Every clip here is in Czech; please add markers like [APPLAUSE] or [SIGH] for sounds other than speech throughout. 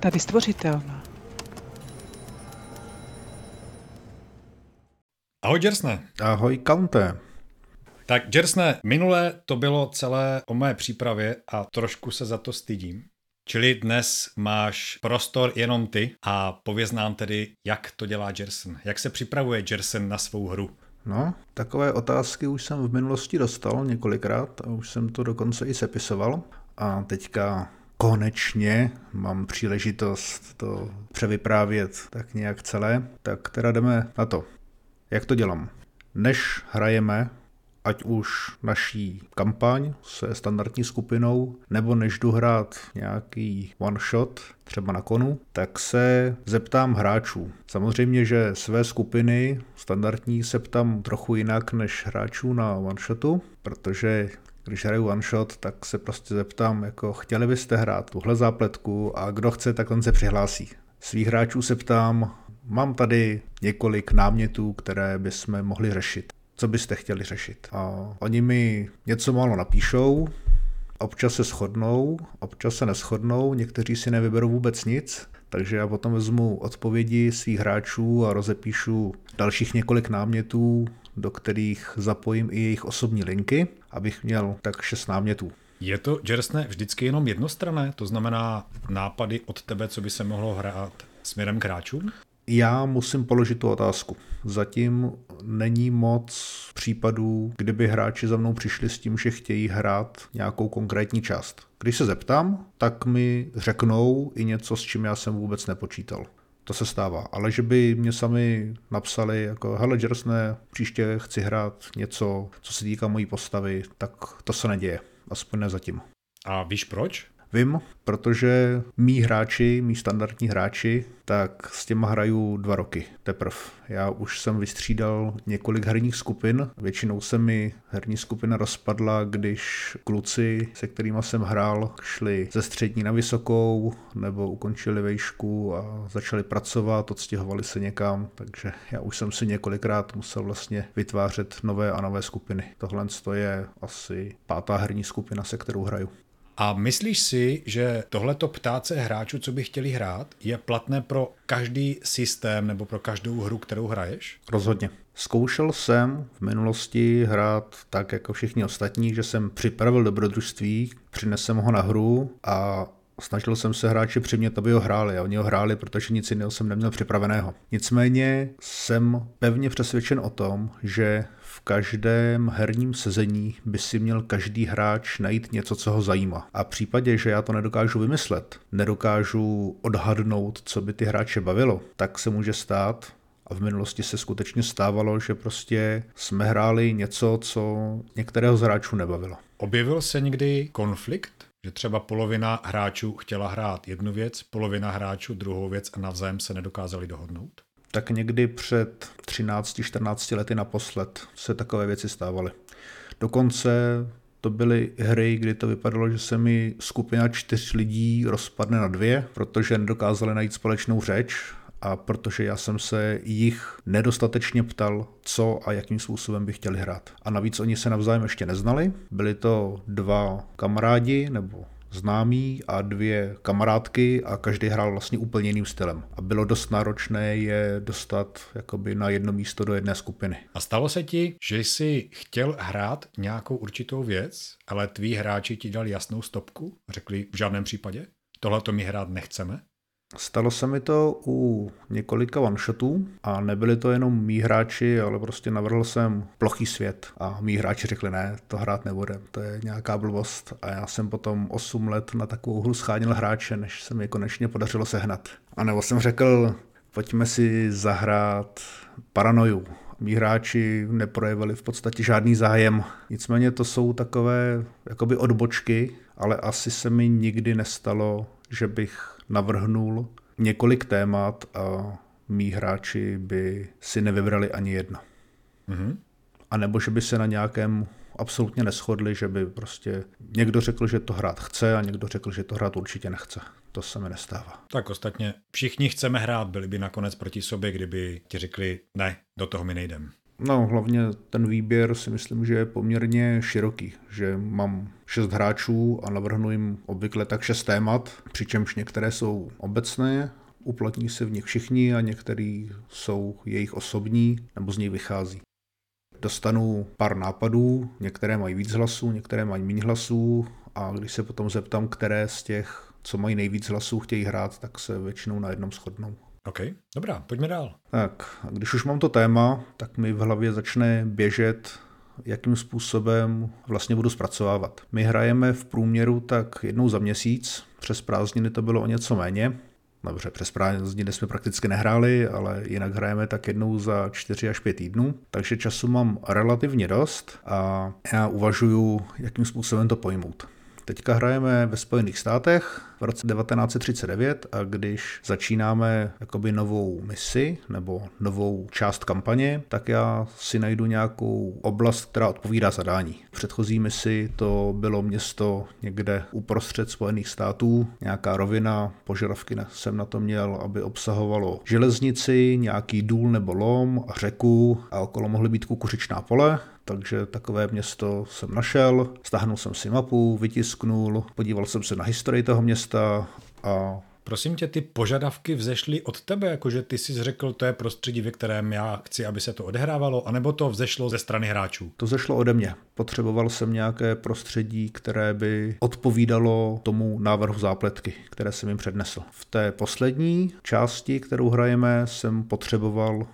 Tady stvořitelná. Ahoj, Jersne. Ahoj, Kante. Tak, Jersne, minule to bylo celé o mé přípravě a trošku se za to stydím. Čili dnes máš prostor jenom ty a pověz nám tedy, jak to dělá Jerson. Jak se připravuje Jerson na svou hru? No, takové otázky už jsem v minulosti dostal několikrát a už jsem to dokonce i sepisoval. A teďka konečně mám příležitost to převyprávět tak nějak celé. Tak teda jdeme na to. Jak to dělám? Než hrajeme, ať už naší kampaň se standardní skupinou, nebo než jdu hrát nějaký one shot, třeba na konu, tak se zeptám hráčů. Samozřejmě, že své skupiny standardní se ptám trochu jinak než hráčů na one shotu, protože když hraju one shot, tak se prostě zeptám, jako chtěli byste hrát tuhle zápletku a kdo chce, tak on se přihlásí. Svých hráčů se ptám, mám tady několik námětů, které bychom mohli řešit. Co byste chtěli řešit? A oni mi něco málo napíšou, občas se shodnou, občas se neschodnou, někteří si nevyberou vůbec nic, takže já potom vezmu odpovědi svých hráčů a rozepíšu dalších několik námětů, do kterých zapojím i jejich osobní linky, abych měl tak šest námětů. Je to, Jersne, vždycky jenom jednostrané? To znamená nápady od tebe, co by se mohlo hrát směrem k hráčům? Já musím položit tu otázku. Zatím není moc případů, kdyby hráči za mnou přišli s tím, že chtějí hrát nějakou konkrétní část. Když se zeptám, tak mi řeknou i něco, s čím já jsem vůbec nepočítal. To se stává. Ale že by mě sami napsali jako hele Jersne, příště chci hrát něco, co se týká mojí postavy, tak to se neděje. Aspoň ne zatím. A víš proč? Vím, protože mý hráči, mý standardní hráči, tak s těma hraju dva roky teprve. Já už jsem vystřídal několik herních skupin, většinou se mi herní skupina rozpadla, když kluci, se kterými jsem hrál, šli ze střední na vysokou, nebo ukončili vejšku a začali pracovat, odstěhovali se někam, takže já už jsem si několikrát musel vlastně vytvářet nové a nové skupiny. Tohle je asi pátá herní skupina, se kterou hraju. A myslíš si, že tohleto ptáce hráčů, co by chtěli hrát, je platné pro každý systém nebo pro každou hru, kterou hraješ? Rozhodně. Zkoušel jsem v minulosti hrát tak jako všichni ostatní, že jsem připravil dobrodružství, přinesem ho na hru a snažil jsem se hráči přimět, aby ho hráli a oni ho hráli, protože nic jiného jsem neměl připraveného. Nicméně jsem pevně přesvědčen o tom, že v každém herním sezení by si měl každý hráč najít něco, co ho zajímá. A v případě, že já to nedokážu vymyslet, nedokážu odhadnout, co by ty hráče bavilo, tak se může stát, a v minulosti se skutečně stávalo, že prostě jsme hráli něco, co některého z hráčů nebavilo. Objevil se někdy konflikt? Že třeba polovina hráčů chtěla hrát jednu věc, polovina hráčů druhou věc a navzájem se nedokázali dohodnout? Tak někdy před 13-14 lety naposled se takové věci stávaly. Dokonce to byly hry, kdy to vypadalo, že se mi skupina čtyř lidí rozpadne na dvě, protože nedokázali najít společnou řeč a protože já jsem se jich nedostatečně ptal, co a jakým způsobem by chtěli hrát. A navíc oni se navzájem ještě neznali, byli to dva kamarádi nebo známí a dvě kamarádky a každý hrál vlastně úplně jiným stylem. A bylo dost náročné je dostat jakoby na jedno místo do jedné skupiny. A stalo se ti, že jsi chtěl hrát nějakou určitou věc, ale tví hráči ti dali jasnou stopku? Řekli v žádném případě? Tohle to my hrát nechceme? Stalo se mi to u několika one-shotů a nebyli to jenom mý hráči, ale prostě navrhl jsem plochý svět a mý hráči řekli ne, to hrát nebudem, to je nějaká blbost a já jsem potom 8 let na takovou hru schánil hráče, než se mi konečně podařilo sehnat. A nebo jsem řekl, pojďme si zahrát paranoju. Mí hráči neprojevili v podstatě žádný zájem. Nicméně to jsou takové jakoby odbočky, ale asi se mi nikdy nestalo, že bych navrhnul několik témat a mý hráči by si nevybrali ani jedno. Mm-hmm. A nebo že by se na nějakém absolutně neschodli, že by prostě někdo řekl, že to hrát chce a někdo řekl, že to hrát určitě nechce. To se mi nestává. Tak ostatně všichni chceme hrát, byli by nakonec proti sobě, kdyby ti řekli, ne, do toho mi nejdem. No, hlavně ten výběr si myslím, že je poměrně široký, že mám šest hráčů a navrhnu jim obvykle tak šest témat, přičemž některé jsou obecné, uplatní se v nich všichni a některý jsou jejich osobní nebo z nich vychází. Dostanu pár nápadů, některé mají víc hlasů, některé mají méně hlasů a když se potom zeptám, které z těch, co mají nejvíc hlasů, chtějí hrát, tak se většinou na jednom shodnou. OK, dobrá, pojďme dál. Tak, a když už mám to téma, tak mi v hlavě začne běžet, jakým způsobem vlastně budu zpracovávat. My hrajeme v průměru tak jednou za měsíc, přes prázdniny to bylo o něco méně, Dobře, přes prázdniny jsme prakticky nehráli, ale jinak hrajeme tak jednou za 4 až 5 týdnů, takže času mám relativně dost a já uvažuju, jakým způsobem to pojmout. Teďka hrajeme ve Spojených státech v roce 1939 a když začínáme jakoby novou misi nebo novou část kampaně, tak já si najdu nějakou oblast, která odpovídá zadání. V předchozí misi to bylo město někde uprostřed Spojených států, nějaká rovina, požadavky jsem na to měl, aby obsahovalo železnici, nějaký důl nebo lom řeku a okolo mohly být kukuřičná pole takže takové město jsem našel, stáhnul jsem si mapu, vytisknul, podíval jsem se na historii toho města a Prosím tě, ty požadavky vzešly od tebe, jakože ty jsi řekl, to je prostředí, ve kterém já chci, aby se to odehrávalo, anebo to vzešlo ze strany hráčů? To zešlo ode mě. Potřeboval jsem nějaké prostředí, které by odpovídalo tomu návrhu zápletky, které jsem jim přednesl. V té poslední části, kterou hrajeme, jsem potřeboval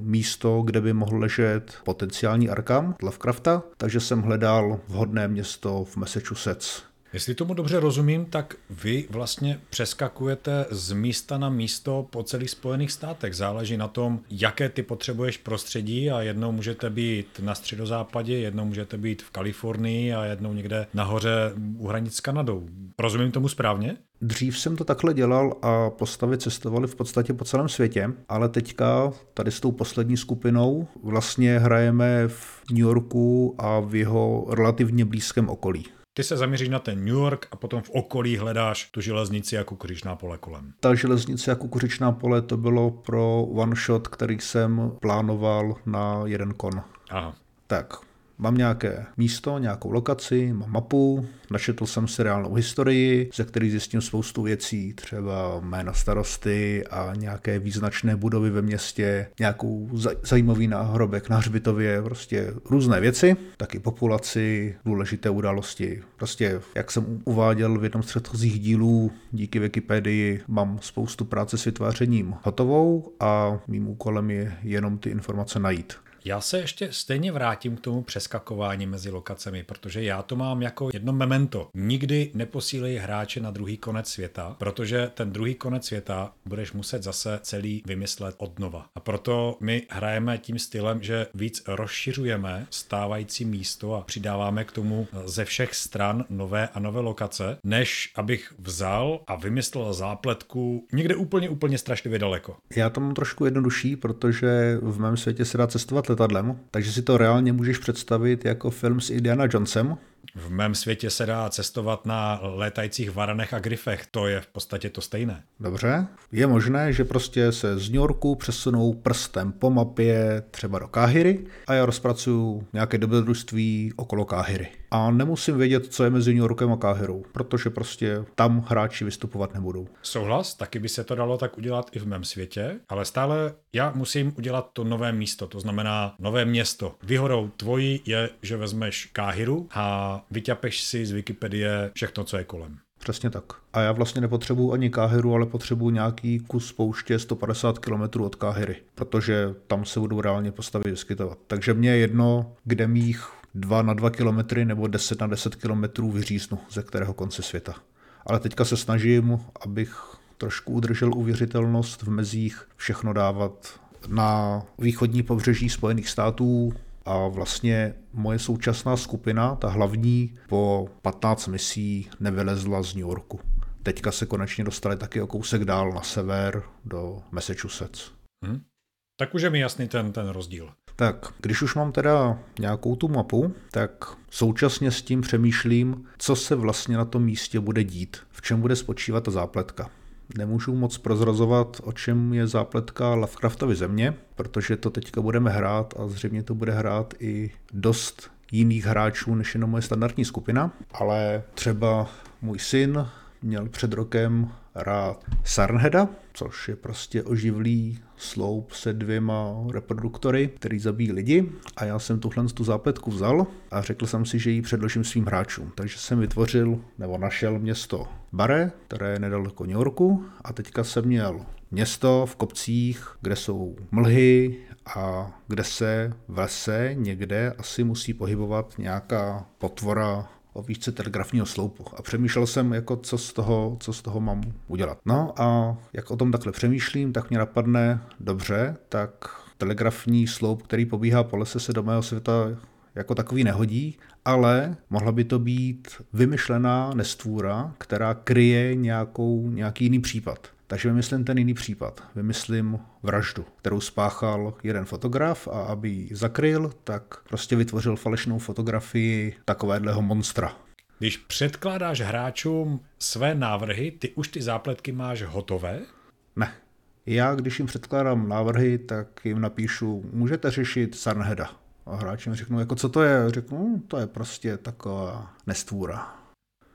místo, kde by mohl ležet potenciální Arkam Lovecrafta, takže jsem hledal vhodné město v Massachusetts. Jestli tomu dobře rozumím, tak vy vlastně přeskakujete z místa na místo po celých Spojených státech. Záleží na tom, jaké ty potřebuješ prostředí a jednou můžete být na středozápadě, jednou můžete být v Kalifornii a jednou někde nahoře u hranic s Kanadou. Rozumím tomu správně? Dřív jsem to takhle dělal a postavy cestovaly v podstatě po celém světě, ale teďka tady s tou poslední skupinou vlastně hrajeme v New Yorku a v jeho relativně blízkém okolí. Ty se zaměříš na ten New York a potom v okolí hledáš tu železnici a kukuřičná pole kolem. Ta železnice a kukuřičná pole to bylo pro one shot, který jsem plánoval na jeden kon. Aha. Tak, Mám nějaké místo, nějakou lokaci, mám mapu, načetl jsem si reálnou historii, ze který zjistím spoustu věcí, třeba jméno starosty a nějaké význačné budovy ve městě, nějakou zajímavý náhrobek na hřbitově, prostě různé věci, taky populaci, důležité události. Prostě, jak jsem uváděl v jednom z předchozích dílů, díky Wikipedii mám spoustu práce s vytvářením hotovou a mým úkolem je jenom ty informace najít. Já se ještě stejně vrátím k tomu přeskakování mezi lokacemi, protože já to mám jako jedno memento. Nikdy neposílej hráče na druhý konec světa, protože ten druhý konec světa budeš muset zase celý vymyslet od nova. A proto my hrajeme tím stylem, že víc rozšiřujeme stávající místo a přidáváme k tomu ze všech stran nové a nové lokace, než abych vzal a vymyslel zápletku někde úplně, úplně strašlivě daleko. Já to mám trošku jednodušší, protože v mém světě se dá cestovat letadlem, takže si to reálně můžeš představit jako film s Indiana Jonesem, v mém světě se dá cestovat na létajících varanech a grifech, to je v podstatě to stejné. Dobře, je možné, že prostě se z New Yorku přesunou prstem po mapě třeba do Káhyry a já rozpracuju nějaké dobrodružství okolo Káhyry. A nemusím vědět, co je mezi New Yorkem a Káhyrou, protože prostě tam hráči vystupovat nebudou. Souhlas, taky by se to dalo tak udělat i v mém světě, ale stále já musím udělat to nové místo, to znamená nové město. Výhodou tvojí je, že vezmeš Káhyru a vyťapeš si z Wikipedie všechno, co je kolem. Přesně tak. A já vlastně nepotřebuju ani Káhyru, ale potřebuju nějaký kus pouště 150 km od Káhyry, protože tam se budou reálně postavy vyskytovat. Takže mě je jedno, kde mých 2 na 2 km nebo 10 na 10 km vyříznu, ze kterého konce světa. Ale teďka se snažím, abych trošku udržel uvěřitelnost v mezích, všechno dávat na východní pobřeží Spojených států, a vlastně moje současná skupina, ta hlavní, po 15 misí nevylezla z New Yorku. Teďka se konečně dostali taky o kousek dál na sever do Massachusetts. Hmm. Tak už je mi jasný ten, ten rozdíl. Tak, když už mám teda nějakou tu mapu, tak současně s tím přemýšlím, co se vlastně na tom místě bude dít, v čem bude spočívat ta zápletka. Nemůžu moc prozrazovat, o čem je zápletka Lovecraftovy země, protože to teďka budeme hrát a zřejmě to bude hrát i dost jiných hráčů než jenom moje standardní skupina, ale třeba můj syn měl před rokem rád Sarnheda, což je prostě oživlý sloup se dvěma reproduktory, který zabíjí lidi. A já jsem tuhle tu zápletku vzal a řekl jsem si, že ji předložím svým hráčům. Takže jsem vytvořil nebo našel město Bare, které je nedaleko New Yorku. A teďka jsem měl město v kopcích, kde jsou mlhy a kde se v lese někde asi musí pohybovat nějaká potvora o výšce telegrafního sloupu. A přemýšlel jsem, jako co, z toho, co z toho mám udělat. No a jak o tom takhle přemýšlím, tak mě napadne, dobře, tak telegrafní sloup, který pobíhá po lese, se do mého světa jako takový nehodí, ale mohla by to být vymyšlená nestvůra, která kryje nějakou, nějaký jiný případ. Takže vymyslím ten jiný případ. Vymyslím vraždu, kterou spáchal jeden fotograf a aby ji zakryl, tak prostě vytvořil falešnou fotografii takovéhleho monstra. Když předkládáš hráčům své návrhy, ty už ty zápletky máš hotové? Ne. Já, když jim předkládám návrhy, tak jim napíšu, můžete řešit Sarnheda. A hráči mi řeknou, jako co to je? Řeknu, hm, to je prostě taková nestvůra.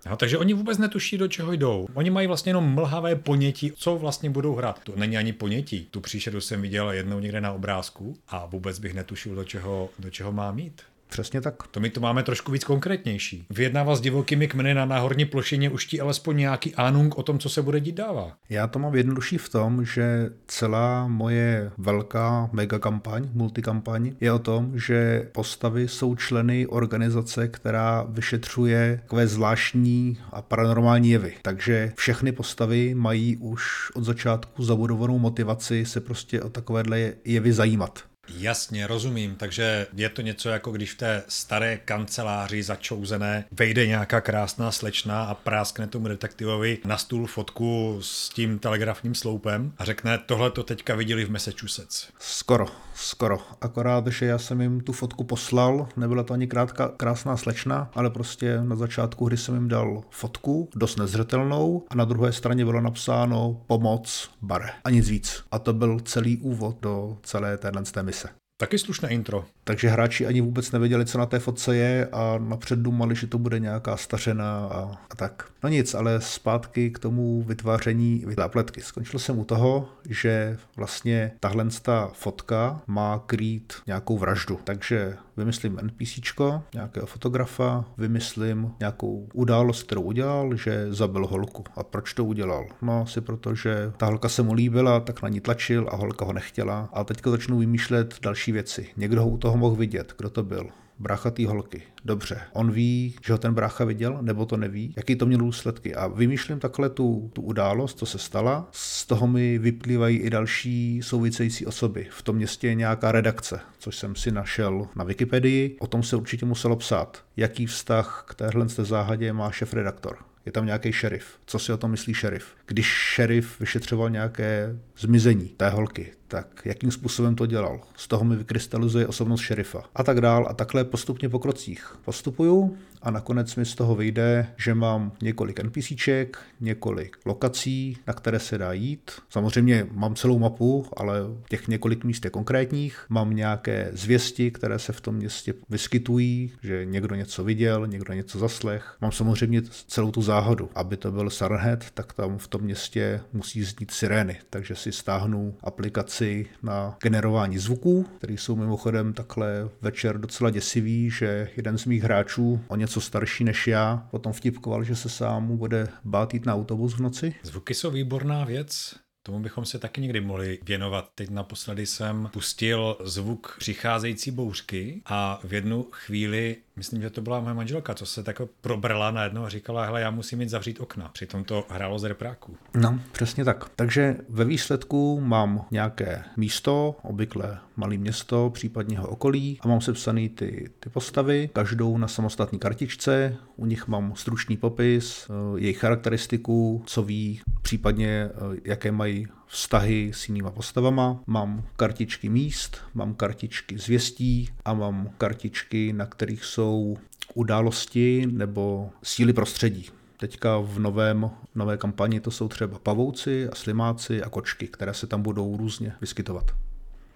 No, takže oni vůbec netuší, do čeho jdou. Oni mají vlastně jenom mlhavé ponětí, co vlastně budou hrát. To není ani ponětí. Tu příšeru jsem viděl jednou někde na obrázku a vůbec bych netušil, do čeho, do čeho má mít. Přesně tak. To my to máme trošku víc konkrétnější. Vyjednává s divokými kmeny na náhorní plošině už ti alespoň nějaký ánung o tom, co se bude dít dává. Já to mám jednodušší v tom, že celá moje velká mega kampaň, multikampaň, je o tom, že postavy jsou členy organizace, která vyšetřuje takové zvláštní a paranormální jevy. Takže všechny postavy mají už od začátku zabudovanou motivaci se prostě o takovéhle jevy zajímat. Jasně, rozumím. Takže je to něco jako když v té staré kanceláři začouzené vejde nějaká krásná slečna a práskne tomu detektivovi na stůl fotku s tím telegrafním sloupem a řekne, tohle to teďka viděli v Massachusetts. Skoro, skoro. Akorát, že já jsem jim tu fotku poslal, nebyla to ani krátka, krásná slečna, ale prostě na začátku hry jsem jim dal fotku, dost nezřetelnou a na druhé straně bylo napsáno pomoc bare a nic víc. A to byl celý úvod do celé téhle mise. Taky slušné intro. Takže hráči ani vůbec nevěděli, co na té fotce je a napřed dumali, že to bude nějaká stařena a, a tak. No nic, ale zpátky k tomu vytváření zápletky. Skončil jsem u toho, že vlastně tahle fotka má krýt nějakou vraždu. Takže vymyslím NPCčko, nějakého fotografa, vymyslím nějakou událost, kterou udělal, že zabil holku. A proč to udělal? No asi proto, že ta holka se mu líbila, tak na ní tlačil a holka ho nechtěla. A teďka začnu vymýšlet další věci. Někdo ho u toho mohl vidět, kdo to byl brácha té holky. Dobře, on ví, že ho ten brácha viděl, nebo to neví, jaký to měl důsledky. A vymýšlím takhle tu, tu událost, co se stala. Z toho mi vyplývají i další související osoby. V tom městě je nějaká redakce, což jsem si našel na Wikipedii. O tom se určitě muselo psát. Jaký vztah k téhle záhadě má šef redaktor je tam nějaký šerif. Co si o tom myslí šerif? Když šerif vyšetřoval nějaké zmizení té holky, tak jakým způsobem to dělal? Z toho mi vykrystalizuje osobnost šerifa. A tak dál a takhle postupně po krocích postupuju a nakonec mi z toho vyjde, že mám několik NPCček, několik lokací, na které se dá jít. Samozřejmě mám celou mapu, ale těch několik míst je konkrétních. Mám nějaké zvěsti, které se v tom městě vyskytují, že někdo něco viděl, někdo něco zaslech. Mám samozřejmě celou tu záhodu. Aby to byl Sarnhead, tak tam v tom městě musí znít sirény, takže si stáhnu aplikaci na generování zvuků, které jsou mimochodem takhle večer docela děsivý, že jeden z mých hráčů o něco starší než já potom vtipkoval, že se sám mu bude bát jít na autobus v noci. Zvuky jsou výborná věc. Tomu bychom se taky někdy mohli věnovat. Teď naposledy jsem pustil zvuk přicházející bouřky a v jednu chvíli, myslím, že to byla moje manželka, co se tak probrala najednou a říkala, hele, já musím mít zavřít okna. Přitom to hrálo z repráků. No, přesně tak. Takže ve výsledku mám nějaké místo, obvykle malé město, případně jeho okolí a mám sepsaný ty, ty postavy, každou na samostatné kartičce, u nich mám stručný popis, eh, jejich charakteristiku, co ví, případně eh, jaké mají vztahy s jinýma postavama. Mám kartičky míst, mám kartičky zvěstí a mám kartičky, na kterých jsou události nebo síly prostředí. Teďka v novém, nové kampani to jsou třeba pavouci a slimáci a kočky, které se tam budou různě vyskytovat.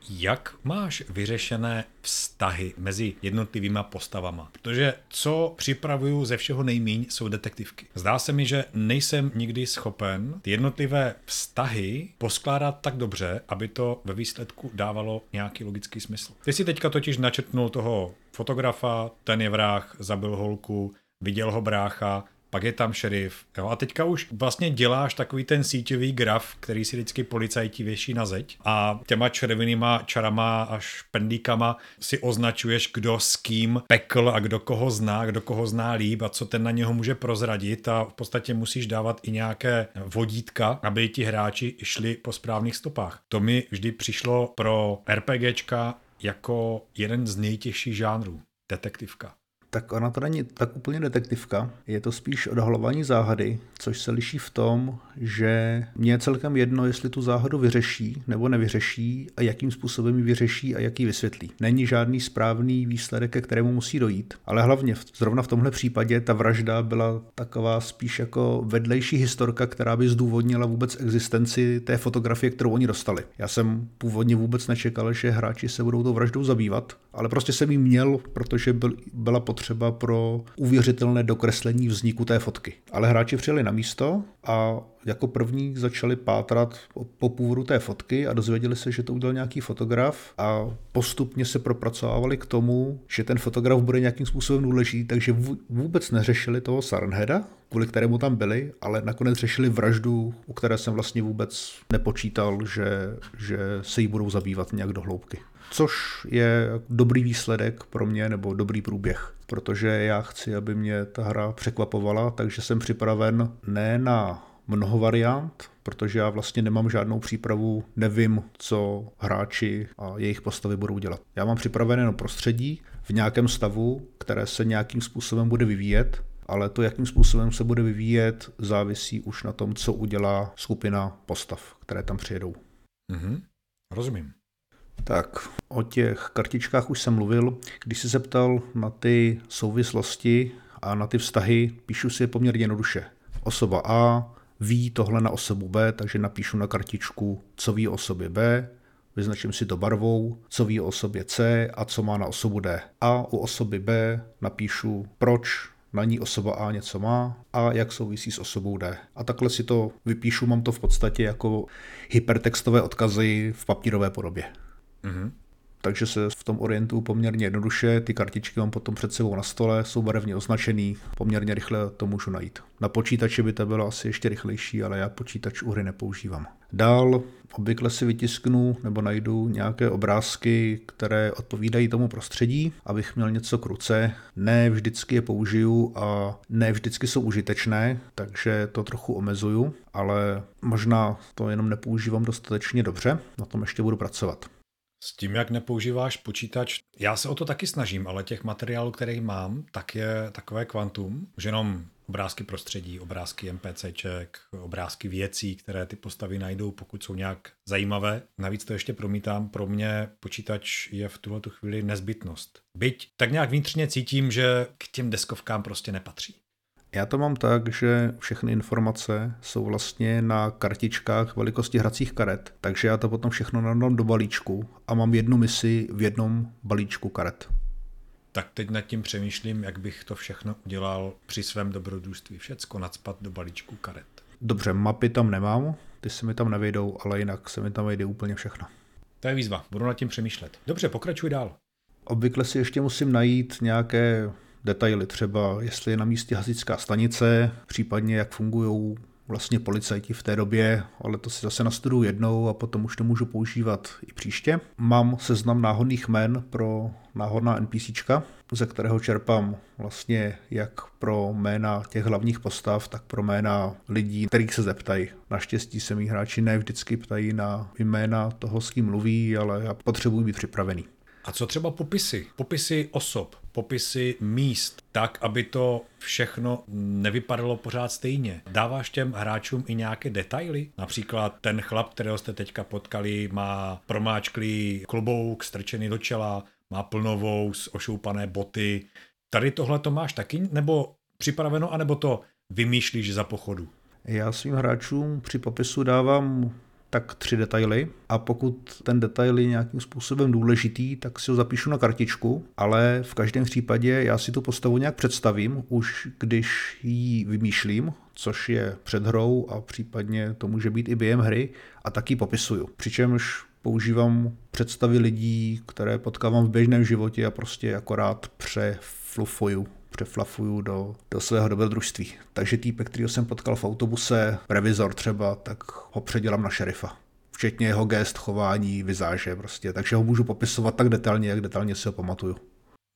Jak máš vyřešené vztahy mezi jednotlivýma postavama? Protože co připravuju ze všeho nejmíň jsou detektivky. Zdá se mi, že nejsem nikdy schopen ty jednotlivé vztahy poskládat tak dobře, aby to ve výsledku dávalo nějaký logický smysl. Ty si teďka totiž načrtnul toho fotografa, ten je vrah, zabil holku, viděl ho brácha, pak je tam šerif. Jo? A teďka už vlastně děláš takový ten síťový graf, který si vždycky policajti věší na zeď a těma červenýma čarama až pendíkama si označuješ, kdo s kým pekl a kdo koho zná, kdo koho zná líp a co ten na něho může prozradit a v podstatě musíš dávat i nějaké vodítka, aby ti hráči šli po správných stopách. To mi vždy přišlo pro RPGčka jako jeden z nejtěžších žánrů, detektivka tak ona to není tak úplně detektivka, je to spíš odhalování záhady, což se liší v tom, že mě je celkem jedno, jestli tu záhadu vyřeší nebo nevyřeší a jakým způsobem ji vyřeší a jak ji vysvětlí. Není žádný správný výsledek, ke kterému musí dojít, ale hlavně zrovna v tomhle případě ta vražda byla taková spíš jako vedlejší historka, která by zdůvodnila vůbec existenci té fotografie, kterou oni dostali. Já jsem původně vůbec nečekal, že hráči se budou tou vraždou zabývat, ale prostě jsem ji měl, protože byl, byla potřeba potřeba pro uvěřitelné dokreslení vzniku té fotky. Ale hráči přijeli na místo a jako první začali pátrat po původu té fotky a dozvěděli se, že to udělal nějaký fotograf a postupně se propracovávali k tomu, že ten fotograf bude nějakým způsobem důležitý, takže vůbec neřešili toho Sarenheda, kvůli kterému tam byli, ale nakonec řešili vraždu, u které jsem vlastně vůbec nepočítal, že, že se jí budou zabývat nějak do hloubky což je dobrý výsledek pro mě nebo dobrý průběh, protože já chci, aby mě ta hra překvapovala, takže jsem připraven ne na mnoho variant, protože já vlastně nemám žádnou přípravu, nevím, co hráči a jejich postavy budou dělat. Já mám připravené jenom prostředí v nějakém stavu, které se nějakým způsobem bude vyvíjet, ale to, jakým způsobem se bude vyvíjet, závisí už na tom, co udělá skupina postav, které tam přijedou. Mm-hmm. Rozumím. Tak, o těch kartičkách už jsem mluvil. Když jsi se ptal na ty souvislosti a na ty vztahy, píšu si je poměrně jednoduše. Osoba A ví tohle na osobu B, takže napíšu na kartičku, co ví o osobě B, vyznačím si to barvou, co ví o osobě C a co má na osobu D. A u osoby B napíšu, proč na ní osoba A něco má a jak souvisí s osobou D. A takhle si to vypíšu, mám to v podstatě jako hypertextové odkazy v papírové podobě. Mm-hmm. Takže se v tom orientuju poměrně jednoduše, ty kartičky mám potom před sebou na stole, jsou barevně označený, poměrně rychle to můžu najít. Na počítači by to bylo asi ještě rychlejší, ale já počítač u hry nepoužívám. Dál obvykle si vytisknu nebo najdu nějaké obrázky, které odpovídají tomu prostředí, abych měl něco k ruce. Ne vždycky je použiju a ne vždycky jsou užitečné, takže to trochu omezuju, ale možná to jenom nepoužívám dostatečně dobře, na tom ještě budu pracovat. S tím, jak nepoužíváš počítač, já se o to taky snažím, ale těch materiálů, které mám, tak je takové kvantum, že jenom obrázky prostředí, obrázky NPCček, obrázky věcí, které ty postavy najdou, pokud jsou nějak zajímavé. Navíc to ještě promítám, pro mě počítač je v tuhle chvíli nezbytnost. Byť tak nějak vnitřně cítím, že k těm deskovkám prostě nepatří. Já to mám tak, že všechny informace jsou vlastně na kartičkách velikosti hracích karet, takže já to potom všechno nadám do balíčku a mám jednu misi v jednom balíčku karet. Tak teď nad tím přemýšlím, jak bych to všechno udělal při svém dobrodružství. Všecko nadspat do balíčku karet. Dobře, mapy tam nemám, ty se mi tam nevejdou, ale jinak se mi tam vejde úplně všechno. To je výzva, budu nad tím přemýšlet. Dobře, pokračuj dál. Obvykle si ještě musím najít nějaké detaily, třeba jestli je na místě hasičská stanice, případně jak fungují vlastně policajti v té době, ale to si zase nastuduju jednou a potom už to můžu používat i příště. Mám seznam náhodných jmen pro náhodná NPCčka, ze kterého čerpám vlastně jak pro jména těch hlavních postav, tak pro jména lidí, kterých se zeptají. Naštěstí se mý hráči ne vždycky ptají na jména toho, s kým mluví, ale já potřebuji být připravený. A co třeba popisy? Popisy osob, popisy míst, tak, aby to všechno nevypadalo pořád stejně. Dáváš těm hráčům i nějaké detaily? Například ten chlap, kterého jste teďka potkali, má promáčklý klobouk strčený do čela, má plnovou ošoupané boty. Tady tohle to máš taky, nebo připraveno, anebo to vymýšlíš za pochodu? Já svým hráčům při popisu dávám tak tři detaily a pokud ten detail je nějakým způsobem důležitý, tak si ho zapíšu na kartičku, ale v každém případě já si tu postavu nějak představím, už když ji vymýšlím, což je před hrou a případně to může být i během hry a taky popisuju. Přičemž používám představy lidí, které potkávám v běžném životě a prostě akorát přeflufuju přeflafuju do, do svého dobrodružství. Takže týpek, který jsem potkal v autobuse, revizor třeba, tak ho předělám na šerifa. Včetně jeho gest, chování, vizáže prostě. Takže ho můžu popisovat tak detailně, jak detailně si ho pamatuju.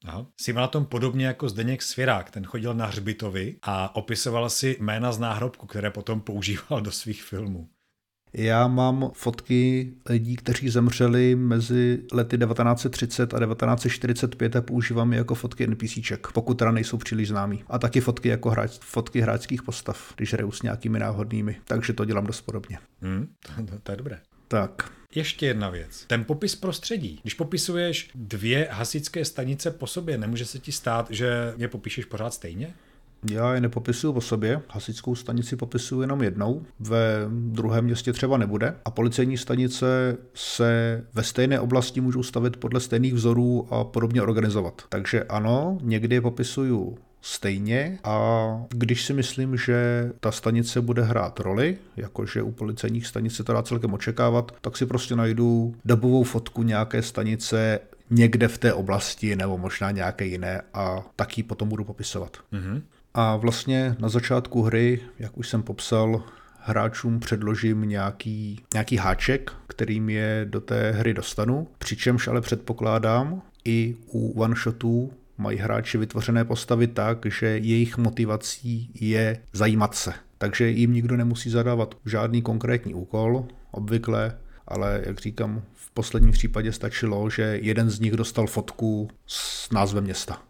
Aha. Jsi na tom podobně jako Zdeněk Svěrák, ten chodil na hřbitovi a opisoval si jména z náhrobku, které potom používal do svých filmů. Já mám fotky lidí, kteří zemřeli mezi lety 1930 a 1945 a používám je jako fotky NPCček, pokud teda nejsou příliš známí. A taky fotky jako hráč, fotky hráčských postav, když hraju s nějakými náhodnými. Takže to dělám dost podobně. Hmm, to, [LAUGHS] to je dobré. Tak. Ještě jedna věc. Ten popis prostředí. Když popisuješ dvě hasičské stanice po sobě, nemůže se ti stát, že je popíšeš pořád stejně? Já je nepopisuju po sobě, hasičskou stanici popisuju jenom jednou, ve druhém městě třeba nebude a policejní stanice se ve stejné oblasti můžou stavit podle stejných vzorů a podobně organizovat. Takže ano, někdy je popisuju stejně a když si myslím, že ta stanice bude hrát roli, jakože u policejních stanic se to dá celkem očekávat, tak si prostě najdu dobovou fotku nějaké stanice někde v té oblasti nebo možná nějaké jiné a taky potom budu popisovat. Mm-hmm. A vlastně na začátku hry, jak už jsem popsal, hráčům předložím nějaký, nějaký háček, kterým je do té hry dostanu, přičemž ale předpokládám i u one-shotů mají hráči vytvořené postavy tak, že jejich motivací je zajímat se. Takže jim nikdo nemusí zadávat žádný konkrétní úkol, obvykle, ale jak říkám, v posledním případě stačilo, že jeden z nich dostal fotku s názvem města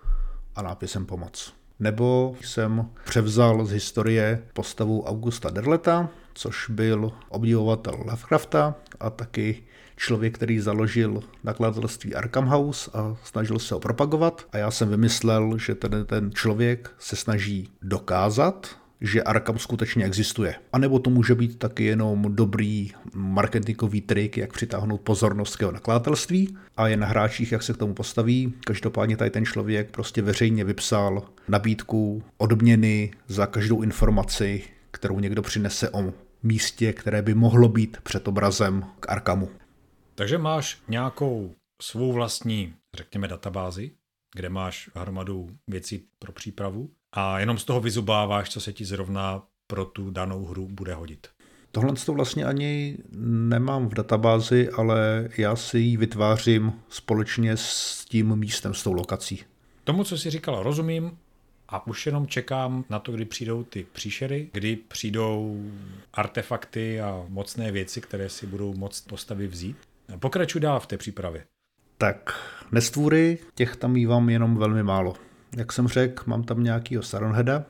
a nápisem pomoc. Nebo jsem převzal z historie postavu Augusta Derleta, což byl obdivovatel Lovecrafta a taky člověk, který založil nakladatelství Arkham House a snažil se ho propagovat. A já jsem vymyslel, že ten, ten člověk se snaží dokázat, že Arkham skutečně existuje. A nebo to může být taky jenom dobrý marketingový trik, jak přitáhnout pozornost jeho nakladatelství a je na hráčích, jak se k tomu postaví. Každopádně tady ten člověk prostě veřejně vypsal nabídku odměny za každou informaci, kterou někdo přinese o místě, které by mohlo být před obrazem k Arkamu. Takže máš nějakou svou vlastní, řekněme, databázi, kde máš hromadu věcí pro přípravu a jenom z toho vyzubáváš, co se ti zrovna pro tu danou hru bude hodit. Tohle to vlastně ani nemám v databázi, ale já si ji vytvářím společně s tím místem, s tou lokací. Tomu, co jsi říkal, rozumím a už jenom čekám na to, kdy přijdou ty příšery, kdy přijdou artefakty a mocné věci, které si budou moct postavy vzít. Pokračuj dál v té přípravě. Tak, nestvůry, těch tam mývám jenom velmi málo. Jak jsem řekl, mám tam nějakýho Saronheada,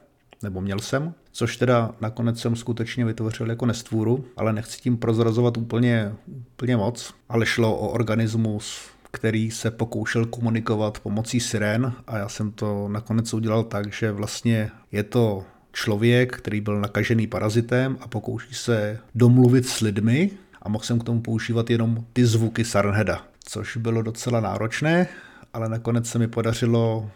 nebo měl jsem, což teda nakonec jsem skutečně vytvořil jako nestvůru, ale nechci tím prozrazovat úplně, úplně moc, ale šlo o organismus, který se pokoušel komunikovat pomocí sirén a já jsem to nakonec udělal tak, že vlastně je to člověk, který byl nakažený parazitem a pokouší se domluvit s lidmi a mohl jsem k tomu používat jenom ty zvuky Sarnheda, což bylo docela náročné, ale nakonec se mi podařilo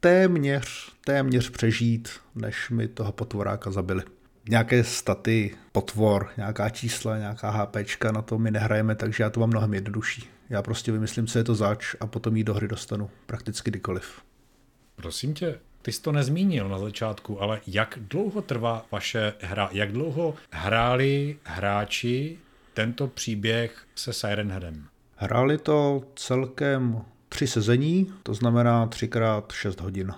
téměř, téměř přežít, než mi toho potvoráka zabili. Nějaké staty, potvor, nějaká čísla, nějaká HPčka, na to my nehrajeme, takže já to mám mnohem jednodušší. Já prostě vymyslím, co je to zač a potom jí do hry dostanu prakticky kdykoliv. Prosím tě, ty jsi to nezmínil na začátku, ale jak dlouho trvá vaše hra? Jak dlouho hráli hráči tento příběh se Siren Headem? Hráli to celkem tři sezení, to znamená třikrát 6 hodin.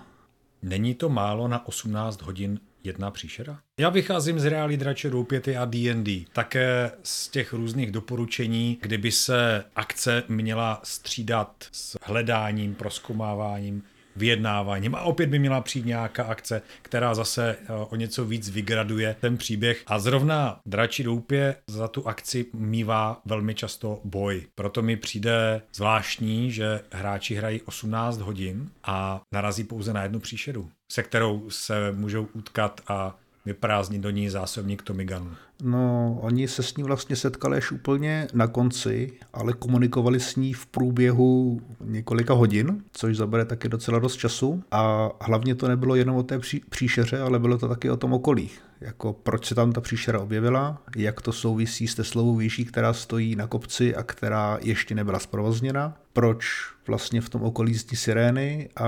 Není to málo na 18 hodin jedna příšera? Já vycházím z reálí drače doupěty a D&D. Také z těch různých doporučení, kdyby se akce měla střídat s hledáním, proskomáváním, vyjednáváním a opět by měla přijít nějaká akce, která zase eh, o něco víc vygraduje ten příběh a zrovna Dračí doupě za tu akci mývá velmi často boj. Proto mi přijde zvláštní, že hráči hrají 18 hodin a narazí pouze na jednu příšeru, se kterou se můžou utkat a vyprázdnit do ní zásobník Tomiganu? No, oni se s ní vlastně setkali až úplně na konci, ale komunikovali s ní v průběhu několika hodin, což zabere taky docela dost času. A hlavně to nebylo jenom o té pří, příšeře, ale bylo to taky o tom okolí. Jako proč se tam ta příšera objevila, jak to souvisí s Teslovou výší, která stojí na kopci a která ještě nebyla zprovozněna, proč vlastně v tom okolí zní sirény a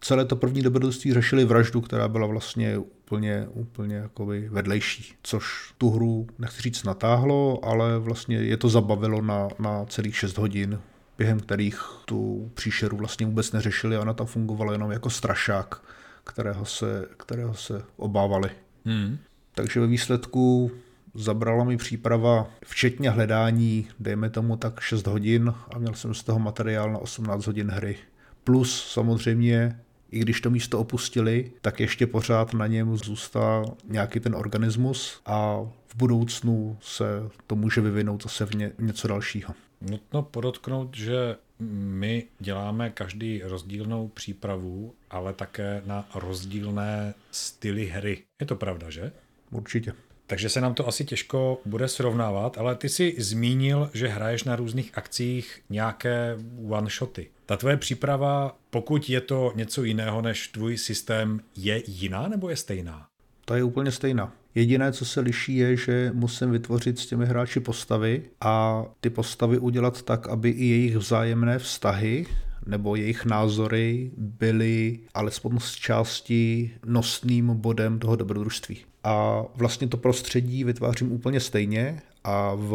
celé to první dobrodružství řešili vraždu, která byla vlastně úplně, úplně jakoby vedlejší, což tu hru, nechci říct, natáhlo, ale vlastně je to zabavilo na, na celých 6 hodin, během kterých tu příšeru vlastně vůbec neřešili a ona tam fungovala jenom jako strašák, kterého se, kterého se obávali. Hmm. Takže ve výsledku zabrala mi příprava, včetně hledání, dejme tomu tak 6 hodin a měl jsem z toho materiál na 18 hodin hry. Plus samozřejmě i když to místo opustili, tak ještě pořád na něm zůstal nějaký ten organismus a v budoucnu se to může vyvinout zase v ně, něco dalšího. Nutno podotknout, že my děláme každý rozdílnou přípravu, ale také na rozdílné styly hry. Je to pravda, že? Určitě. Takže se nám to asi těžko bude srovnávat, ale ty si zmínil, že hraješ na různých akcích nějaké one-shoty. Ta tvoje příprava, pokud je to něco jiného než tvůj systém, je jiná nebo je stejná? To je úplně stejná. Jediné, co se liší, je, že musím vytvořit s těmi hráči postavy a ty postavy udělat tak, aby i jejich vzájemné vztahy nebo jejich názory byly alespoň z části nosným bodem toho dobrodružství. A vlastně to prostředí vytvářím úplně stejně a v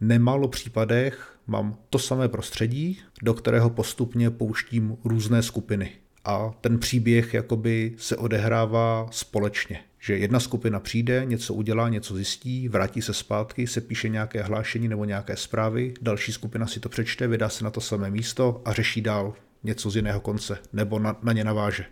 nemálo případech mám to samé prostředí, do kterého postupně pouštím různé skupiny. A ten příběh jakoby se odehrává společně. Že jedna skupina přijde, něco udělá, něco zjistí, vrátí se zpátky, se píše nějaké hlášení nebo nějaké zprávy, další skupina si to přečte, vydá se na to samé místo a řeší dál něco z jiného konce, nebo na, na ně naváže.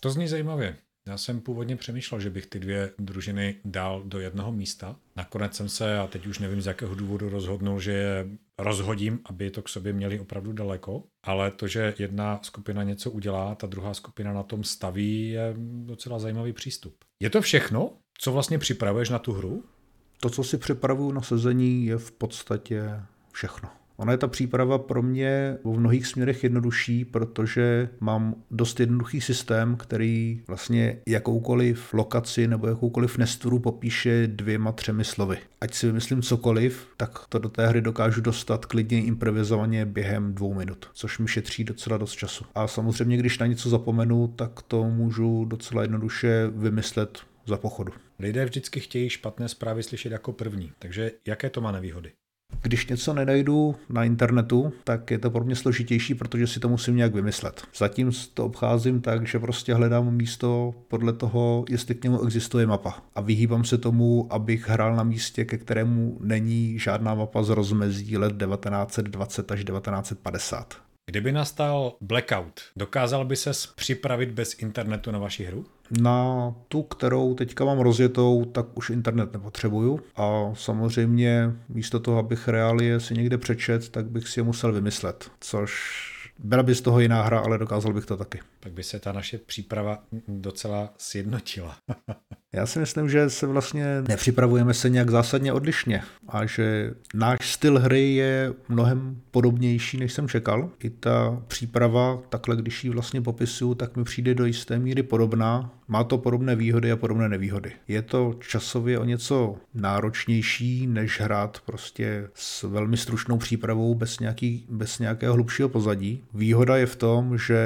To zní zajímavě. Já jsem původně přemýšlel, že bych ty dvě družiny dal do jednoho místa. Nakonec jsem se, a teď už nevím z jakého důvodu, rozhodnul, že je rozhodím, aby to k sobě měli opravdu daleko. Ale to, že jedna skupina něco udělá, ta druhá skupina na tom staví, je docela zajímavý přístup. Je to všechno, co vlastně připravuješ na tu hru? To, co si připravuju na sezení, je v podstatě všechno. Ona je ta příprava pro mě v mnohých směrech jednodušší, protože mám dost jednoduchý systém, který vlastně jakoukoliv lokaci nebo jakoukoliv nesturu popíše dvěma, třemi slovy. Ať si vymyslím cokoliv, tak to do té hry dokážu dostat klidně improvizovaně během dvou minut, což mi šetří docela dost času. A samozřejmě, když na něco zapomenu, tak to můžu docela jednoduše vymyslet za pochodu. Lidé vždycky chtějí špatné zprávy slyšet jako první, takže jaké to má nevýhody? Když něco nenajdu na internetu, tak je to pro mě složitější, protože si to musím nějak vymyslet. Zatím to obcházím tak, že prostě hledám místo podle toho, jestli k němu existuje mapa. A vyhýbám se tomu, abych hrál na místě, ke kterému není žádná mapa z rozmezí let 1920 až 1950. Kdyby nastal blackout, dokázal by ses připravit bez internetu na vaši hru? Na tu, kterou teďka mám rozjetou, tak už internet nepotřebuju a samozřejmě místo toho, abych reálie si někde přečet, tak bych si je musel vymyslet, což byla by z toho jiná hra, ale dokázal bych to taky. Tak by se ta naše příprava docela sjednotila. [LAUGHS] Já si myslím, že se vlastně nepřipravujeme se nějak zásadně odlišně a že náš styl hry je mnohem podobnější, než jsem čekal. I ta příprava, takhle když ji vlastně popisuju, tak mi přijde do jisté míry podobná. Má to podobné výhody a podobné nevýhody. Je to časově o něco náročnější, než hrát prostě s velmi stručnou přípravou bez, nějaký, bez nějakého hlubšího pozadí. Výhoda je v tom, že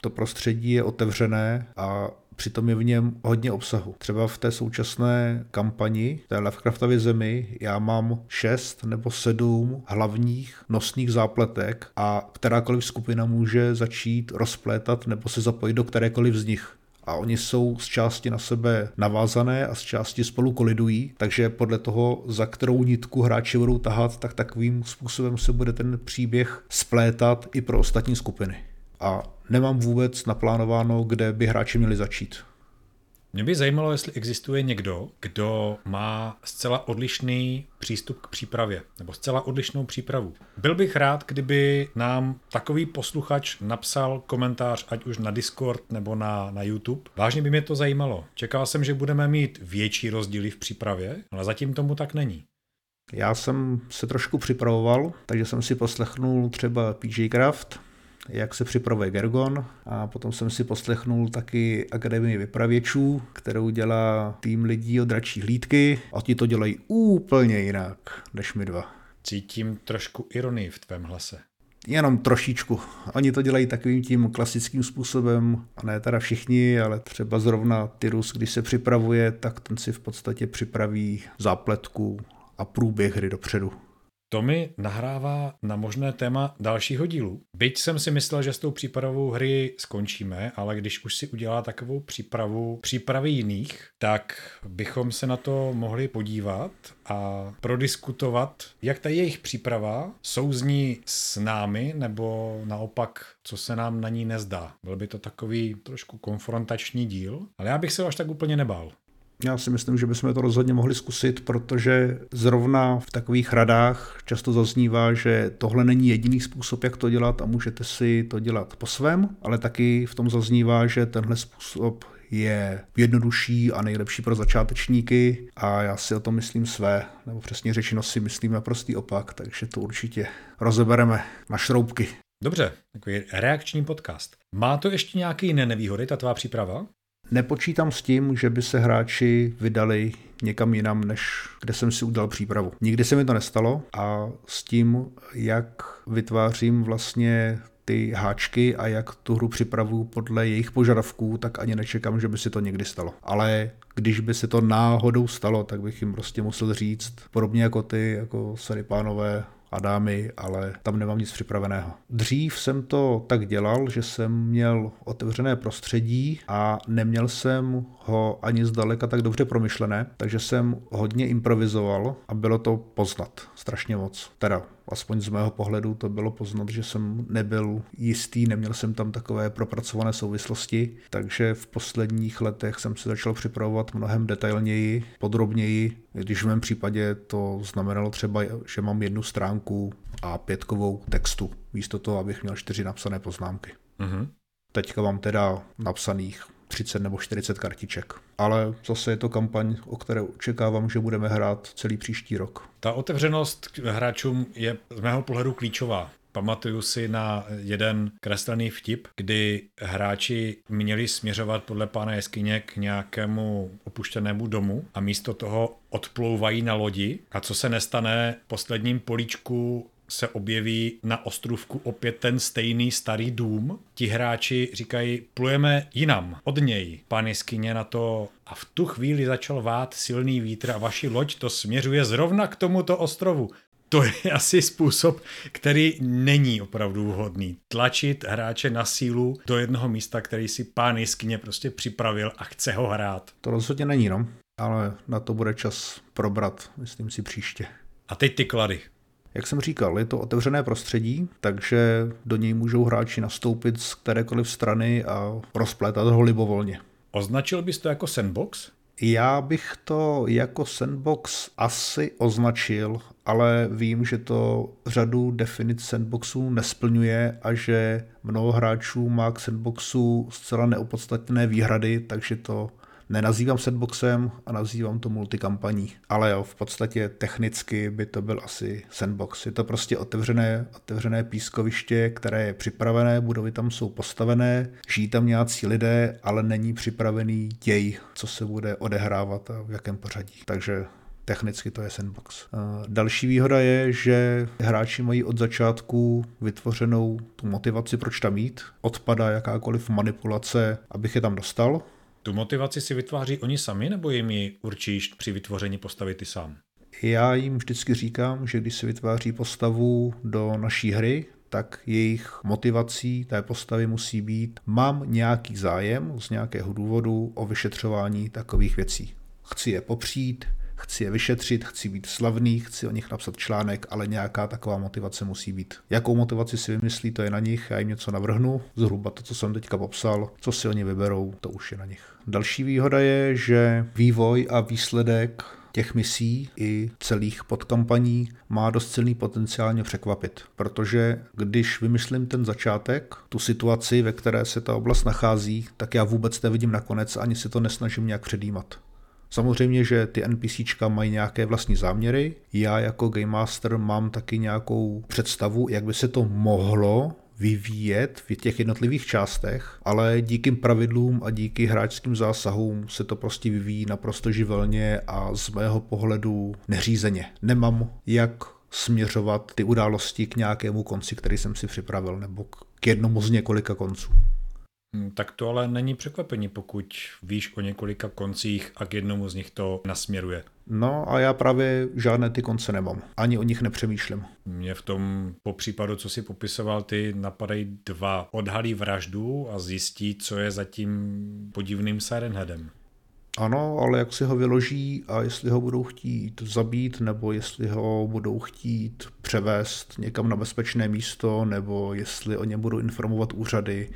to prostředí je otevřené a přitom je v něm hodně obsahu. Třeba v té současné kampani, té Lovecraftově zemi, já mám šest nebo sedm hlavních nosných zápletek a kterákoliv skupina může začít rozplétat nebo se zapojit do kterékoliv z nich a oni jsou z části na sebe navázané a z části spolu kolidují, takže podle toho, za kterou nitku hráči budou tahat, tak takovým způsobem se bude ten příběh splétat i pro ostatní skupiny. A nemám vůbec naplánováno, kde by hráči měli začít. Mě by zajímalo, jestli existuje někdo, kdo má zcela odlišný přístup k přípravě, nebo zcela odlišnou přípravu. Byl bych rád, kdyby nám takový posluchač napsal komentář, ať už na Discord nebo na, na YouTube. Vážně by mě to zajímalo. Čekal jsem, že budeme mít větší rozdíly v přípravě, ale zatím tomu tak není. Já jsem se trošku připravoval, takže jsem si poslechnul třeba PJ Craft, jak se připravuje Gergon a potom jsem si poslechnul taky Akademii vypravěčů, kterou dělá tým lidí od dračí hlídky a ti to dělají úplně jinak než my dva. Cítím trošku ironii v tvém hlase. Jenom trošičku. Oni to dělají takovým tím klasickým způsobem, a ne teda všichni, ale třeba zrovna Tyrus, když se připravuje, tak ten si v podstatě připraví zápletku a průběh hry dopředu. To mi nahrává na možné téma dalšího dílu. Byť jsem si myslel, že s tou přípravou hry skončíme, ale když už si udělá takovou přípravu přípravy jiných, tak bychom se na to mohli podívat a prodiskutovat, jak ta jejich příprava souzní s námi, nebo naopak, co se nám na ní nezdá. Byl by to takový trošku konfrontační díl, ale já bych se až tak úplně nebál. Já si myslím, že bychom to rozhodně mohli zkusit, protože zrovna v takových radách často zaznívá, že tohle není jediný způsob, jak to dělat a můžete si to dělat po svém, ale taky v tom zaznívá, že tenhle způsob je jednodušší a nejlepší pro začátečníky a já si o tom myslím své, nebo přesně řečeno si myslím naprostý opak, takže to určitě rozebereme na šroubky. Dobře, takový reakční podcast. Má to ještě nějaké jiné nevýhody, ta tvá příprava? Nepočítám s tím, že by se hráči vydali někam jinam, než kde jsem si udělal přípravu. Nikdy se mi to nestalo a s tím, jak vytvářím vlastně ty háčky a jak tu hru připravu podle jejich požadavků, tak ani nečekám, že by se to někdy stalo. Ale když by se to náhodou stalo, tak bych jim prostě musel říct, podobně jako ty, jako Sary pánové, a dámy, ale tam nemám nic připraveného. Dřív jsem to tak dělal, že jsem měl otevřené prostředí a neměl jsem ho ani zdaleka tak dobře promyšlené, takže jsem hodně improvizoval a bylo to poznat strašně moc. Teda aspoň z mého pohledu to bylo poznat, že jsem nebyl jistý, neměl jsem tam takové propracované souvislosti, takže v posledních letech jsem se začal připravovat mnohem detailněji, podrobněji, když v mém případě to znamenalo třeba, že mám jednu stránku a pětkovou textu, místo toho, abych měl čtyři napsané poznámky. Mm-hmm. Teďka mám teda napsaných 30 nebo 40 kartiček. Ale zase je to kampaň, o které očekávám, že budeme hrát celý příští rok. Ta otevřenost k hráčům je z mého pohledu klíčová. Pamatuju si na jeden kreslený vtip, kdy hráči měli směřovat podle pána jeskyně k nějakému opuštěnému domu a místo toho odplouvají na lodi a co se nestane v posledním políčku se objeví na ostrovku opět ten stejný starý dům. Ti hráči říkají, plujeme jinam, od něj. Pán jeskyně na to a v tu chvíli začal vát silný vítr a vaši loď to směřuje zrovna k tomuto ostrovu. To je [LAUGHS] asi způsob, který není opravdu vhodný. Tlačit hráče na sílu do jednoho místa, který si pán jeskyně prostě připravil a chce ho hrát. To rozhodně není, no. Ale na to bude čas probrat, myslím si příště. A teď ty klady. Jak jsem říkal, je to otevřené prostředí, takže do něj můžou hráči nastoupit z kterékoliv strany a rozplétat ho libovolně. Označil bys to jako sandbox? Já bych to jako sandbox asi označil, ale vím, že to řadu definic sandboxů nesplňuje a že mnoho hráčů má k sandboxu zcela neopodstatněné výhrady, takže to nenazývám sandboxem a nazývám to multikampaní. Ale jo, v podstatě technicky by to byl asi sandbox. Je to prostě otevřené, otevřené pískoviště, které je připravené, budovy tam jsou postavené, žijí tam nějací lidé, ale není připravený děj, co se bude odehrávat a v jakém pořadí. Takže technicky to je sandbox. Další výhoda je, že hráči mají od začátku vytvořenou tu motivaci, proč tam jít. Odpadá jakákoliv manipulace, abych je tam dostal. Tu motivaci si vytváří oni sami, nebo jim ji určíš při vytvoření postavy ty sám? Já jim vždycky říkám, že když si vytváří postavu do naší hry, tak jejich motivací té postavy musí být, mám nějaký zájem z nějakého důvodu o vyšetřování takových věcí. Chci je popřít, chci je vyšetřit, chci být slavný, chci o nich napsat článek, ale nějaká taková motivace musí být. Jakou motivaci si vymyslí, to je na nich, já jim něco navrhnu, zhruba to, co jsem teďka popsal, co si oni vyberou, to už je na nich. Další výhoda je, že vývoj a výsledek těch misí i celých podkampaní má dost silný potenciál mě překvapit. Protože když vymyslím ten začátek, tu situaci, ve které se ta oblast nachází, tak já vůbec nevidím nakonec, ani si to nesnažím nějak předjímat. Samozřejmě, že ty NPCčka mají nějaké vlastní záměry. Já jako Game Master mám taky nějakou představu, jak by se to mohlo vyvíjet v těch jednotlivých částech, ale díky pravidlům a díky hráčským zásahům se to prostě vyvíjí naprosto živelně a z mého pohledu neřízeně. Nemám jak směřovat ty události k nějakému konci, který jsem si připravil, nebo k jednomu z několika konců. Hm, tak to ale není překvapení, pokud víš o několika koncích a k jednomu z nich to nasměruje. No a já právě žádné ty konce nemám. Ani o nich nepřemýšlím. Mě v tom po případu, co si popisoval, ty napadají dva. Odhalí vraždu a zjistí, co je za tím podivným Sirenheadem. Ano, ale jak si ho vyloží a jestli ho budou chtít zabít, nebo jestli ho budou chtít převést někam na bezpečné místo, nebo jestli o něm budou informovat úřady,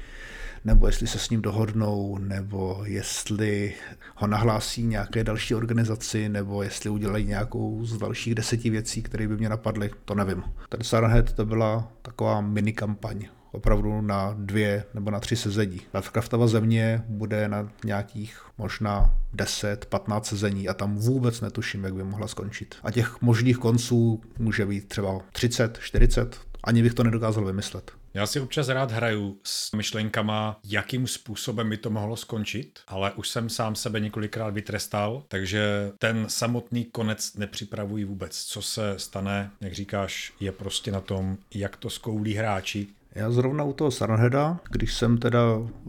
nebo jestli se s ním dohodnou, nebo jestli ho nahlásí nějaké další organizaci, nebo jestli udělají nějakou z dalších deseti věcí, které by mě napadly, to nevím. Ten Sarhead to byla taková mini kampaň opravdu na dvě nebo na tři sezení. Lovecraftova země bude na nějakých možná 10-15 sezení a tam vůbec netuším, jak by mohla skončit. A těch možných konců může být třeba 30, 40, ani bych to nedokázal vymyslet. Já si občas rád hraju s myšlenkama, jakým způsobem by to mohlo skončit, ale už jsem sám sebe několikrát vytrestal, takže ten samotný konec nepřipravuji vůbec. Co se stane, jak říkáš, je prostě na tom, jak to skoulí hráči, já zrovna u toho Sarnheda, když jsem teda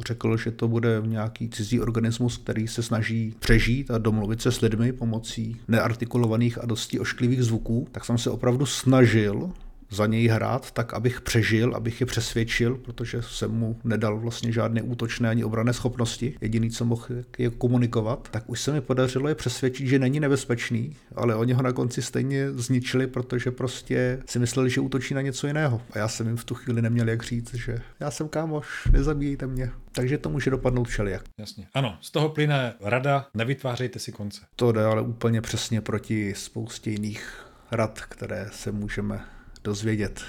řekl, že to bude nějaký cizí organismus, který se snaží přežít a domluvit se s lidmi pomocí neartikulovaných a dosti ošklivých zvuků, tak jsem se opravdu snažil za něj hrát, tak abych přežil, abych je přesvědčil, protože jsem mu nedal vlastně žádné útočné ani obrané schopnosti. Jediný, co mohl je komunikovat, tak už se mi podařilo je přesvědčit, že není nebezpečný, ale oni ho na konci stejně zničili, protože prostě si mysleli, že útočí na něco jiného. A já jsem jim v tu chvíli neměl jak říct, že já jsem kámoš, nezabíjejte mě. Takže to může dopadnout všelijak. Jasně. Ano, z toho plyne rada, nevytvářejte si konce. To jde ale úplně přesně proti spoustě jiných rad, které se můžeme dozvědět.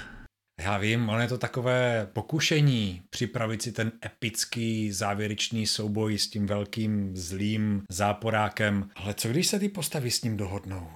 Já vím, ono je to takové pokušení připravit si ten epický závěrečný souboj s tím velkým zlým záporákem. Ale co když se ty postavy s ním dohodnou?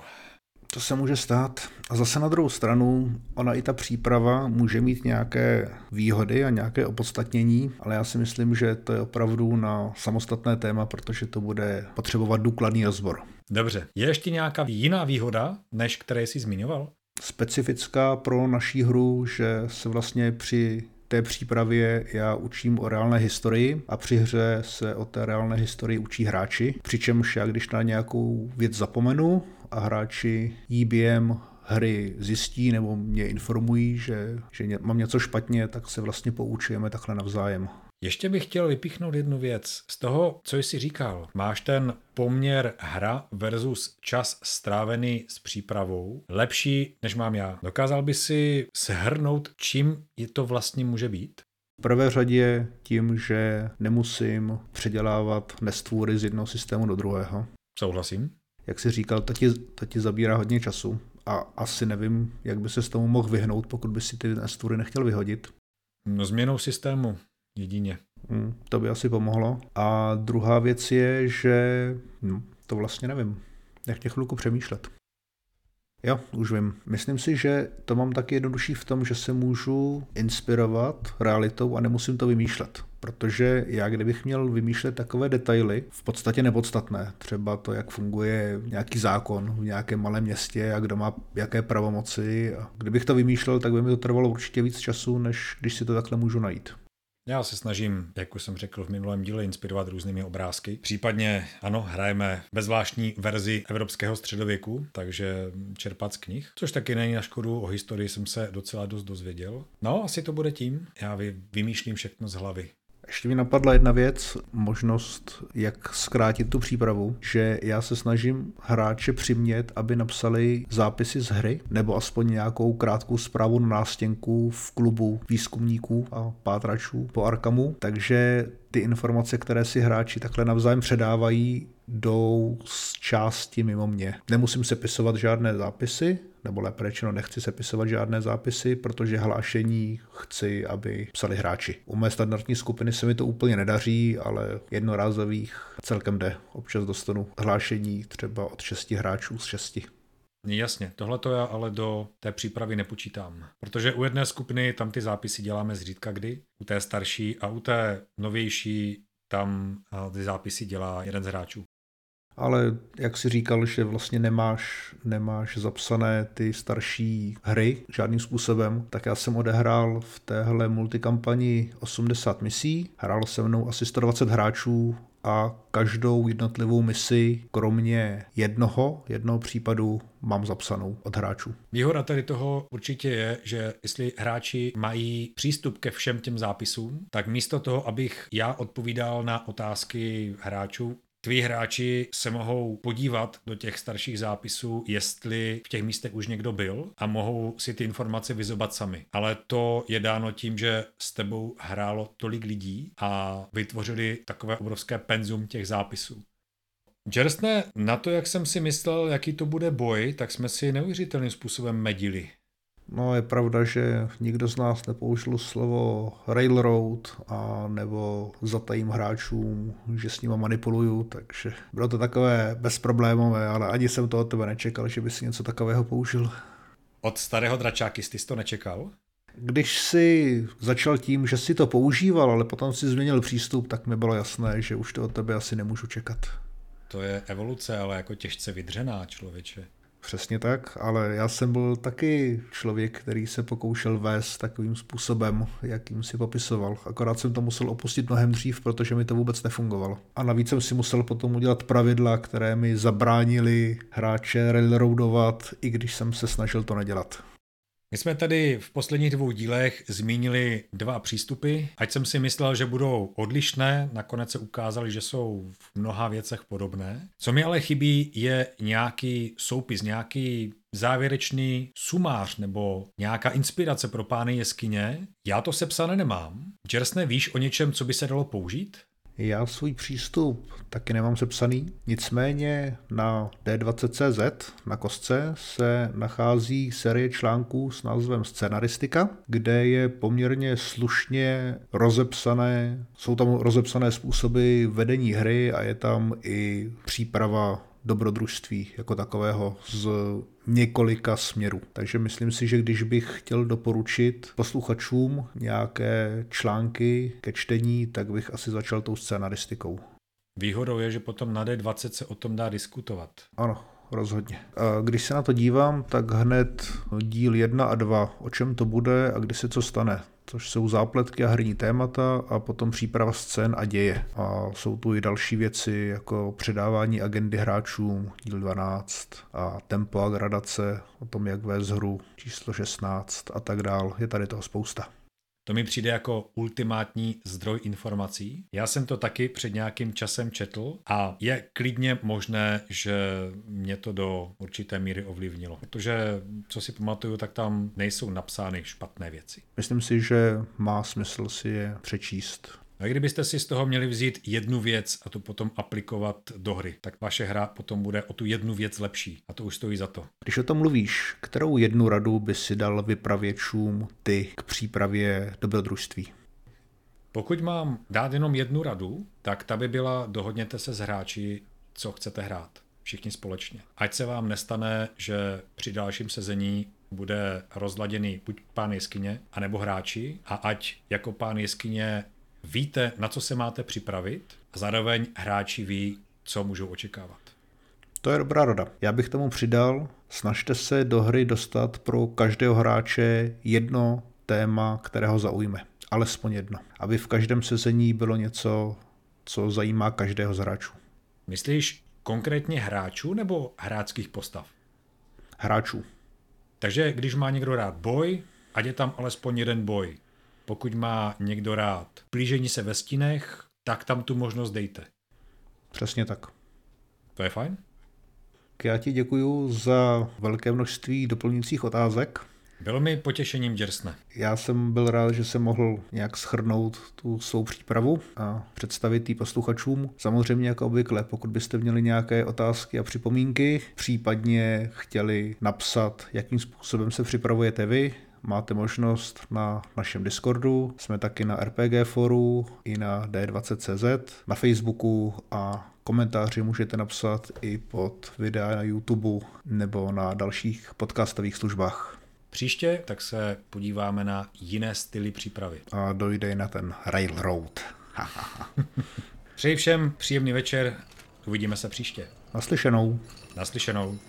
To se může stát. A zase na druhou stranu, ona i ta příprava může mít nějaké výhody a nějaké opodstatnění, ale já si myslím, že to je opravdu na samostatné téma, protože to bude potřebovat důkladný rozbor. Dobře. Je ještě nějaká jiná výhoda, než které jsi zmiňoval? Specifická pro naší hru, že se vlastně při té přípravě já učím o reálné historii a při hře se o té reálné historii učí hráči, přičemž já když na nějakou věc zapomenu a hráči jí během hry zjistí nebo mě informují, že, že mám něco špatně, tak se vlastně poučujeme takhle navzájem. Ještě bych chtěl vypíchnout jednu věc. Z toho, co jsi říkal, máš ten poměr hra versus čas strávený s přípravou lepší, než mám já. Dokázal by si shrnout, čím je to vlastně může být? V prvé řadě tím, že nemusím předělávat nestvůry z jednoho systému do druhého. Souhlasím. Jak jsi říkal, to ti, to ti zabírá hodně času a asi nevím, jak by se s tomu mohl vyhnout, pokud by si ty nestvůry nechtěl vyhodit. No změnou systému jedině. Hmm, to by asi pomohlo. A druhá věc je, že hm, to vlastně nevím. Nech mě chvilku přemýšlet. Jo, už vím. Myslím si, že to mám taky jednodušší v tom, že se můžu inspirovat realitou a nemusím to vymýšlet. Protože já, kdybych měl vymýšlet takové detaily, v podstatě nepodstatné, třeba to, jak funguje nějaký zákon v nějakém malém městě a kdo má jaké pravomoci, a kdybych to vymýšlel, tak by mi to trvalo určitě víc času, než když si to takhle můžu najít. Já se snažím, jak už jsem řekl v minulém díle, inspirovat různými obrázky. Případně, ano, hrajeme bezvláštní verzi evropského středověku, takže čerpat z knih, což taky není na škodu, o historii jsem se docela dost dozvěděl. No, asi to bude tím. Já vymýšlím všechno z hlavy. Ještě mi napadla jedna věc, možnost, jak zkrátit tu přípravu, že já se snažím hráče přimět, aby napsali zápisy z hry, nebo aspoň nějakou krátkou zprávu na nástěnku v klubu výzkumníků a pátračů po Arkamu, takže ty informace, které si hráči takhle navzájem předávají, jdou z části mimo mě. Nemusím sepisovat žádné zápisy, nebo lépe řečeno nechci sepisovat žádné zápisy, protože hlášení chci, aby psali hráči. U mé standardní skupiny se mi to úplně nedaří, ale jednorázových celkem jde. Občas dostanu hlášení třeba od šesti hráčů z šesti. Jasně, tohle to já ale do té přípravy nepočítám. Protože u jedné skupiny tam ty zápisy děláme zřídka kdy, u té starší a u té novější tam ty zápisy dělá jeden z hráčů ale jak si říkal, že vlastně nemáš, nemáš zapsané ty starší hry žádným způsobem, tak já jsem odehrál v téhle multikampani 80 misí, hrál se mnou asi 120 hráčů a každou jednotlivou misi, kromě jednoho, jednoho případu, mám zapsanou od hráčů. Výhoda tady toho určitě je, že jestli hráči mají přístup ke všem těm zápisům, tak místo toho, abych já odpovídal na otázky hráčů, tví hráči se mohou podívat do těch starších zápisů, jestli v těch místech už někdo byl a mohou si ty informace vyzobat sami. Ale to je dáno tím, že s tebou hrálo tolik lidí a vytvořili takové obrovské penzum těch zápisů. Čerstné, na to, jak jsem si myslel, jaký to bude boj, tak jsme si neuvěřitelným způsobem medili. No je pravda, že nikdo z nás nepoužil slovo railroad a nebo zatajím hráčům, že s nima manipuluju, takže bylo to takové bezproblémové, ale ani jsem to od tebe nečekal, že by si něco takového použil. Od starého dračáky jsi to nečekal? Když si začal tím, že si to používal, ale potom si změnil přístup, tak mi bylo jasné, že už to od tebe asi nemůžu čekat. To je evoluce, ale jako těžce vydřená člověče. Přesně tak, ale já jsem byl taky člověk, který se pokoušel vést takovým způsobem, jakým si popisoval. Akorát jsem to musel opustit mnohem dřív, protože mi to vůbec nefungovalo. A navíc jsem si musel potom udělat pravidla, které mi zabránili hráče railroadovat, i když jsem se snažil to nedělat. My jsme tady v posledních dvou dílech zmínili dva přístupy. Ať jsem si myslel, že budou odlišné, nakonec se ukázali, že jsou v mnoha věcech podobné. Co mi ale chybí, je nějaký soupis, nějaký závěrečný sumář nebo nějaká inspirace pro pány jeskyně. Já to sepsané nemám. Jersne, víš o něčem, co by se dalo použít? Já svůj přístup taky nemám sepsaný, nicméně na D20CZ na kostce se nachází série článků s názvem Scenaristika, kde je poměrně slušně rozepsané, jsou tam rozepsané způsoby vedení hry a je tam i příprava dobrodružství jako takového z několika směrů. Takže myslím si, že když bych chtěl doporučit posluchačům nějaké články ke čtení, tak bych asi začal tou scénaristikou. Výhodou je, že potom na D20 se o tom dá diskutovat. Ano, rozhodně. A když se na to dívám, tak hned díl 1 a 2, o čem to bude a kdy se co stane což jsou zápletky a herní témata a potom příprava scén a děje. A jsou tu i další věci jako předávání agendy hráčům, díl 12 a tempo a gradace, o tom, jak vést hru, číslo 16 a tak dál. Je tady toho spousta. To mi přijde jako ultimátní zdroj informací. Já jsem to taky před nějakým časem četl a je klidně možné, že mě to do určité míry ovlivnilo. Protože, co si pamatuju, tak tam nejsou napsány špatné věci. Myslím si, že má smysl si je přečíst. A kdybyste si z toho měli vzít jednu věc a to potom aplikovat do hry, tak vaše hra potom bude o tu jednu věc lepší. A to už stojí za to. Když o tom mluvíš, kterou jednu radu by si dal vypravěčům ty k přípravě dobrodružství? Pokud mám dát jenom jednu radu, tak ta by byla dohodněte se s hráči, co chcete hrát. Všichni společně. Ať se vám nestane, že při dalším sezení bude rozladěný buď pán jeskyně, anebo hráči a ať jako pán jeskyně víte, na co se máte připravit a zároveň hráči ví, co můžou očekávat. To je dobrá rada. Já bych tomu přidal, snažte se do hry dostat pro každého hráče jedno téma, kterého zaujme. Alespoň jedno. Aby v každém sezení bylo něco, co zajímá každého z hráčů. Myslíš konkrétně hráčů nebo hráčských postav? Hráčů. Takže když má někdo rád boj, ať je tam alespoň jeden boj. Pokud má někdo rád plížení se ve stínech, tak tam tu možnost dejte. Přesně tak. To je fajn? Já ti děkuji za velké množství doplňujících otázek. Bylo mi potěšením děrsne. Já jsem byl rád, že jsem mohl nějak schrnout tu svou přípravu a představit ji posluchačům. Samozřejmě jako obvykle, pokud byste měli nějaké otázky a připomínky, případně chtěli napsat, jakým způsobem se připravujete vy, máte možnost na našem Discordu, jsme taky na RPG foru i na D20CZ, na Facebooku a komentáři můžete napsat i pod videa na YouTube nebo na dalších podcastových službách. Příště tak se podíváme na jiné styly přípravy. A dojde i na ten Railroad. [LAUGHS] Přeji všem příjemný večer, uvidíme se příště. Naslyšenou. Naslyšenou.